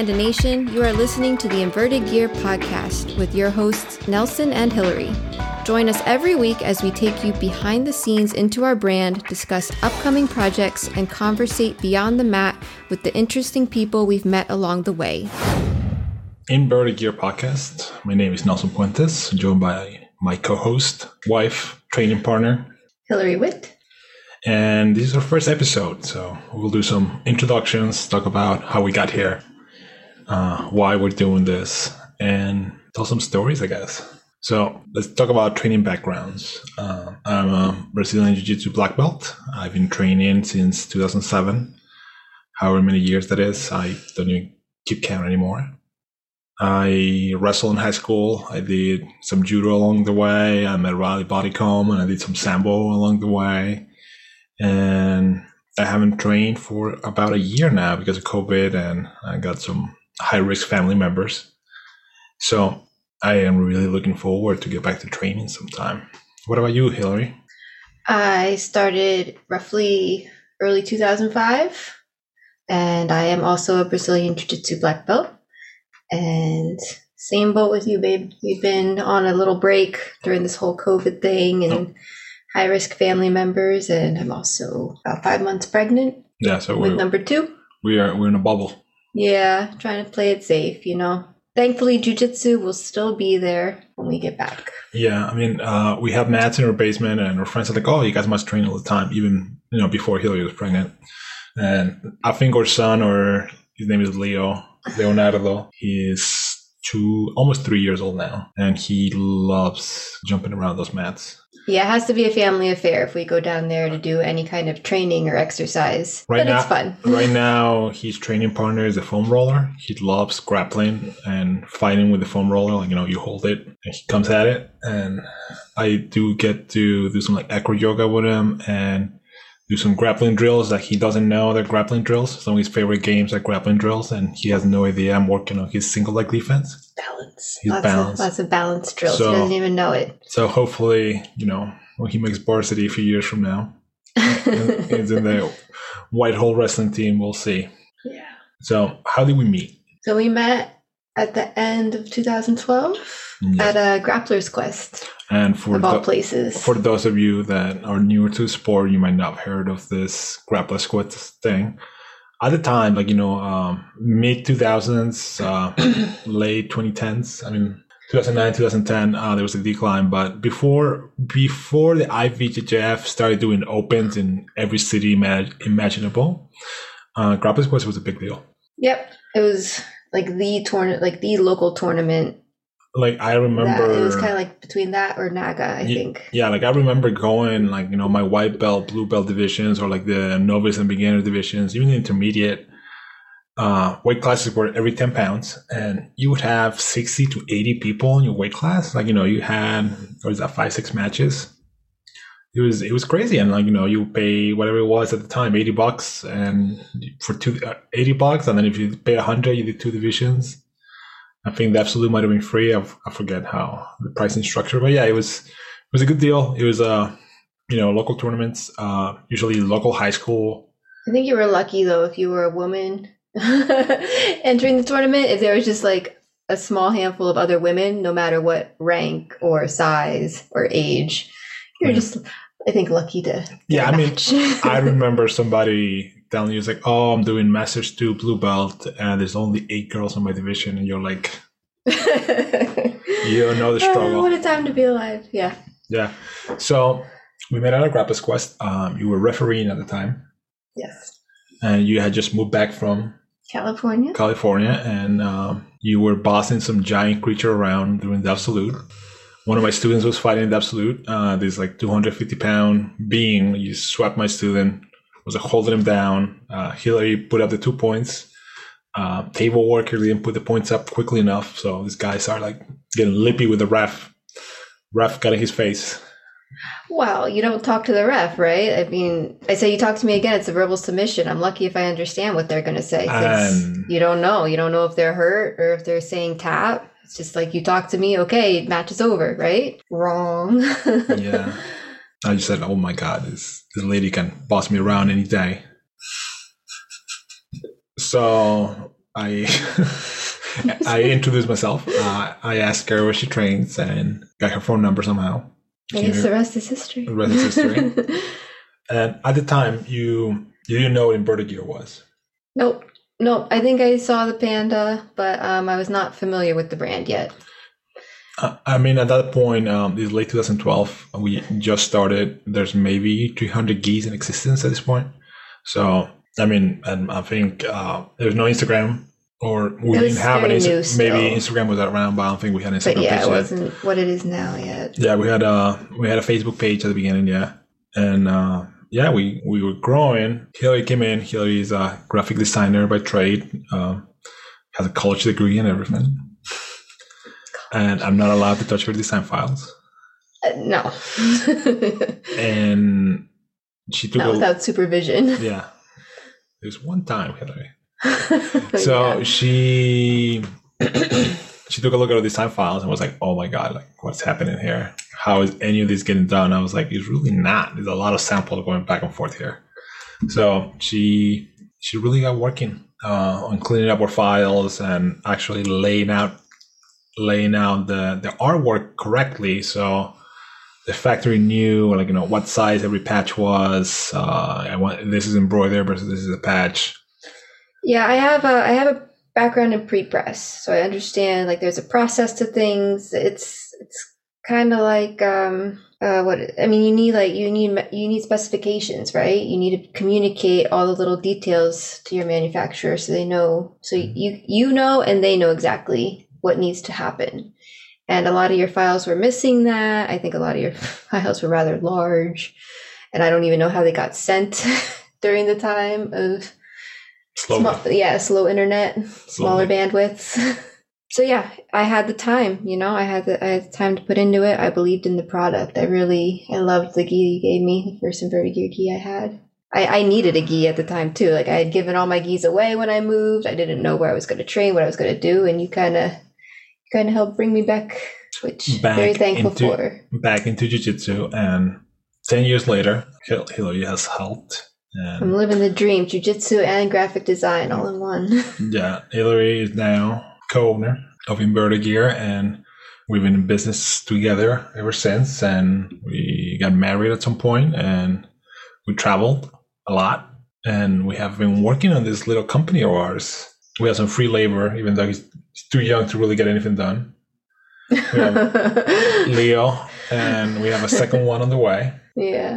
Panda Nation. You are listening to the Inverted Gear podcast with your hosts, Nelson and Hillary. Join us every week as we take you behind the scenes into our brand, discuss upcoming projects, and conversate beyond the mat with the interesting people we've met along the way. Inverted Gear podcast. My name is Nelson Puentes, joined by my co host, wife, training partner, Hillary Witt. And this is our first episode, so we'll do some introductions, talk about how we got here, uh, why we're doing this, and tell some stories, I guess. So let's talk about training backgrounds. Uh, I'm a Brazilian Jiu Jitsu black belt. I've been training since 2007, however many years that is. I don't even keep count anymore. I wrestled in high school. I did some judo along the way. I met Reilly Bodycomb and I did some sambo along the way and I haven't trained for about a year now because of COVID, and I got some high risk family members. So I am really looking forward to get back to training sometime. What about you, Hillary? I started roughly early 2005, and I am also a Brazilian Jiu Jitsu black belt. And same boat with you, babe. We've been on a little break during this whole COVID thing, and oh high risk family members, and I'm also about five months pregnant. Yeah, so with number two. We are we're in a bubble. Yeah, trying to play it safe, you know. Thankfully, jujitsu will still be there when we get back. Yeah, I mean, uh, we have mats in our basement, and our friends are like, "Oh, you guys must train all the time," even you know before Hillary was pregnant. And I think our son, or his name is Leo Leonardo, is two, almost three years old now, and he loves jumping around those mats. Yeah, it has to be a family affair if we go down there to do any kind of training or exercise. Right but now, it's fun. right now, his training partner is a foam roller. He loves grappling and fighting with the foam roller. Like, you know, you hold it and he comes at it. And I do get to do some like acro yoga with him and do some grappling drills that he doesn't know they're grappling drills. Some of his favorite games are grappling drills, and he has no idea I'm working on his single leg defense. Balance. He's lots balanced. Of, lots of balance drills. So, he doesn't even know it. So hopefully, you know, when he makes varsity a few years from now, he's in the Whitehall wrestling team. We'll see. Yeah. So how did we meet? So we met at the end of 2012 yeah. at a Grappler's Quest. And for of all places, for those of you that are newer to sport, you might not have heard of this Grappler's Quest thing. At the time, like you know, um, mid 2000s, uh, late 2010s. I mean, 2009, 2010, uh, there was a decline. But before before the IBJJF started doing opens in every city imaginable, uh, Grappler's Quest was a big deal. Yep, it was like the tournament, like the local tournament like I remember that, it was kind of like between that or Naga, I yeah, think. Yeah, like I remember going like you know my white belt, blue belt divisions, or like the novice and beginner divisions, even the intermediate uh, weight classes were every ten pounds, and you would have sixty to eighty people in your weight class. Like you know you had or is that five six matches. It was it was crazy, and like you know you pay whatever it was at the time, eighty bucks, and for two uh, 80 bucks, and then if you pay hundred, you did two divisions I think the absolute might have been free. I, I forget how the pricing structure, but yeah, it was it was a good deal. It was uh you know local tournaments, uh usually local high school. I think you were lucky though if you were a woman entering the tournament. If there was just like a small handful of other women, no matter what rank or size or age, you're just I think lucky to. yeah, I mean, I remember somebody telling you it's like, oh, I'm doing Masters 2 blue belt and there's only eight girls in my division. And you're like, you know the struggle. Oh, what a time to be alive. Yeah. Yeah. So we met on a Grappler's Quest. Um, you were refereeing at the time. Yes. And you had just moved back from California. California. And um, you were bossing some giant creature around during the absolute. One of my students was fighting the absolute. Uh, this like 250 pound being. You swept my student was holding him down. Uh, Hillary put up the two points. Uh, table worker didn't put the points up quickly enough, so this guy started like getting lippy with the ref. Ref got in his face. Well, you don't talk to the ref, right? I mean, I say you talk to me again. It's a verbal submission. I'm lucky if I understand what they're going to say. Um, you don't know. You don't know if they're hurt or if they're saying tap. It's just like you talk to me. Okay, match is over, right? Wrong. yeah. I just said, "Oh my God, this this lady can boss me around any day." So I I introduced myself. Uh, I asked her where she trains and got her phone number somehow. I guess the rest is history. The rest is history. and at the time, you you didn't know what inverted gear was. Nope. Nope. I think I saw the panda, but um, I was not familiar with the brand yet. Uh, I mean, at that point, um, this late 2012, we just started. There's maybe 300 gis in existence at this point. So, I mean, and I think uh, there's no Instagram, or we didn't have an very Insta- maybe Instagram was around, but I don't think we had Instagram But yeah, page it wasn't what it is now yet. Yeah, we had a we had a Facebook page at the beginning, yeah, and uh, yeah, we we were growing. Hillary came in. Hillary is a graphic designer by trade, um, has a college degree and everything. And I'm not allowed to touch her design files. Uh, no. And she took not a without supervision. yeah. There's one time, Hillary. So Yeah. she she took a look at the design files and was like, "Oh my god, like what's happening here? How is any of this getting done?" I was like, "It's really not. There's a lot of samples going back and forth here." So she she really got working uh, on cleaning up our files and actually laying out laying out the the artwork correctly. So the factory knew like you know what size every patch was. Uh, I want this is embroidered versus this is a patch. Yeah, I have a I have a background in pre-press, so I understand like there's a process to things. It's it's kind of like um uh what I mean. You need like you need you need specifications, right? You need to communicate all the little details to your manufacturer so they know so you you know and they know exactly what needs to happen. And a lot of your files were missing that. I think a lot of your files were rather large, and I don't even know how they got sent during the time of Slowly. Small, yeah, slow internet, smaller Slowly. bandwidths. so yeah, I had the time. You know, I had the I had the time to put into it. I believed in the product. I really I loved the gi you gave me, the first inverted gear gi I had. I, I needed a gi at the time too. Like I had given all my gis away when I moved. I didn't know where I was going to train, what I was going to do, and you kind of you kind of helped bring me back, which Back very thankful into- for. back into jiu-jitsu and 10 years later Hil- hillary has helped I'm living the dream, jujitsu and graphic design all in one. yeah hillary is now co-owner of inverted gear and we've been in business together ever since and we got married at some point and we traveled a lot and we have been working on this little company of ours. We have some free labor even though he's, he's too young to really get anything done. Leo and we have a second one on the way Yeah.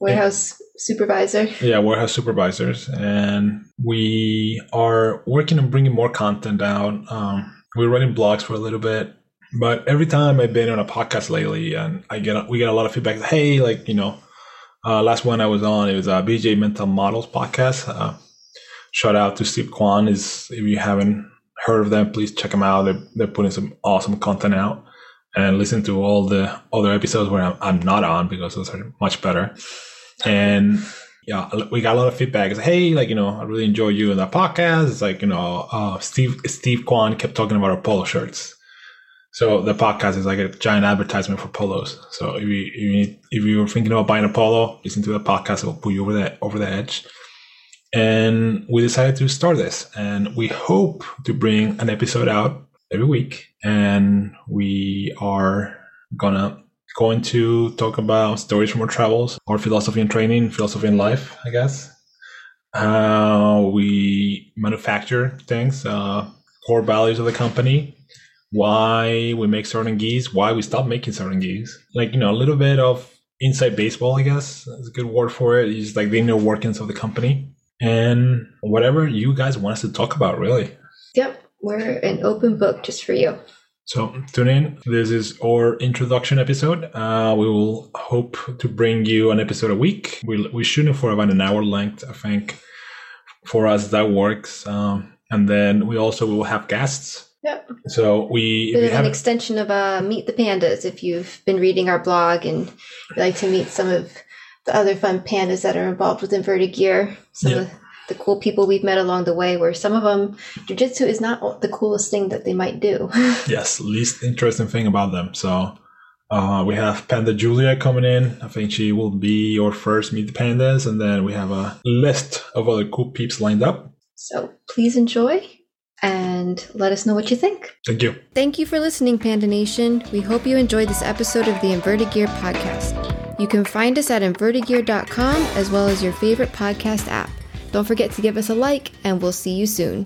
Warehouse supervisor. Yeah, warehouse supervisors, and we are working on bringing more content out. Um, we're writing blogs for a little bit, but every time I've been on a podcast lately, and I get we get a lot of feedback. Hey, like you know, uh, last one I was on it was a BJJ Mental Models podcast. Uh, shout out to Steve Kwan. Is if you haven't heard of them, please check them out. They're they're putting some awesome content out. And listen to all the other episodes where I'm, I'm not on because those are much better. And yeah, we got a lot of feedback. It's hey, like you know, I really enjoy you in that podcast. It's like you know, uh, Steve Steve Kwan kept talking about our polo shirts. So the podcast is like a giant advertisement for polos. So if you if you, if you were thinking about buying a polo, listen to the podcast. It will put you over the over the edge. And we decided to start this, and we hope to bring an episode out every week. And we are gonna going to talk about stories from our travels, our philosophy and training, philosophy and life, I guess. How we manufacture things, uh, core values of the company, why we make certain gis, why we stop making certain gis. Like, you know, a little bit of inside baseball, I guess is a good word for it. It's like the inner workings of the company. And whatever you guys want us to talk about, really. Yep. We're an open book just for you. So tune in. This is our introduction episode. Uh, we will hope to bring you an episode a week. We we shooting for about an hour length, I think. For us, that works. Um, and then we also will have guests. Yep. So we, you of an extension of uh, Meet the Pandas. If you've been reading our blog and you'd like to meet some of the other fun pandas that are involved with inverted gear, some Yeah. of the cool people we've met along the way, where some of them, jujitsu is not the coolest thing that they might do. yes, least interesting thing about them. So uh, we have Panda Julia coming in. I think she will be your first Meet the Pandas. And then we have a list of other cool peeps lined up. So please enjoy and let us know what you think. Thank you. Thank you for listening, Panda Nation. We hope you enjoyed this episode of the Inverted Gear podcast. You can find us at invertedgear.com as well as your favorite podcast app. Don't forget to give us a like, and we'll see you soon.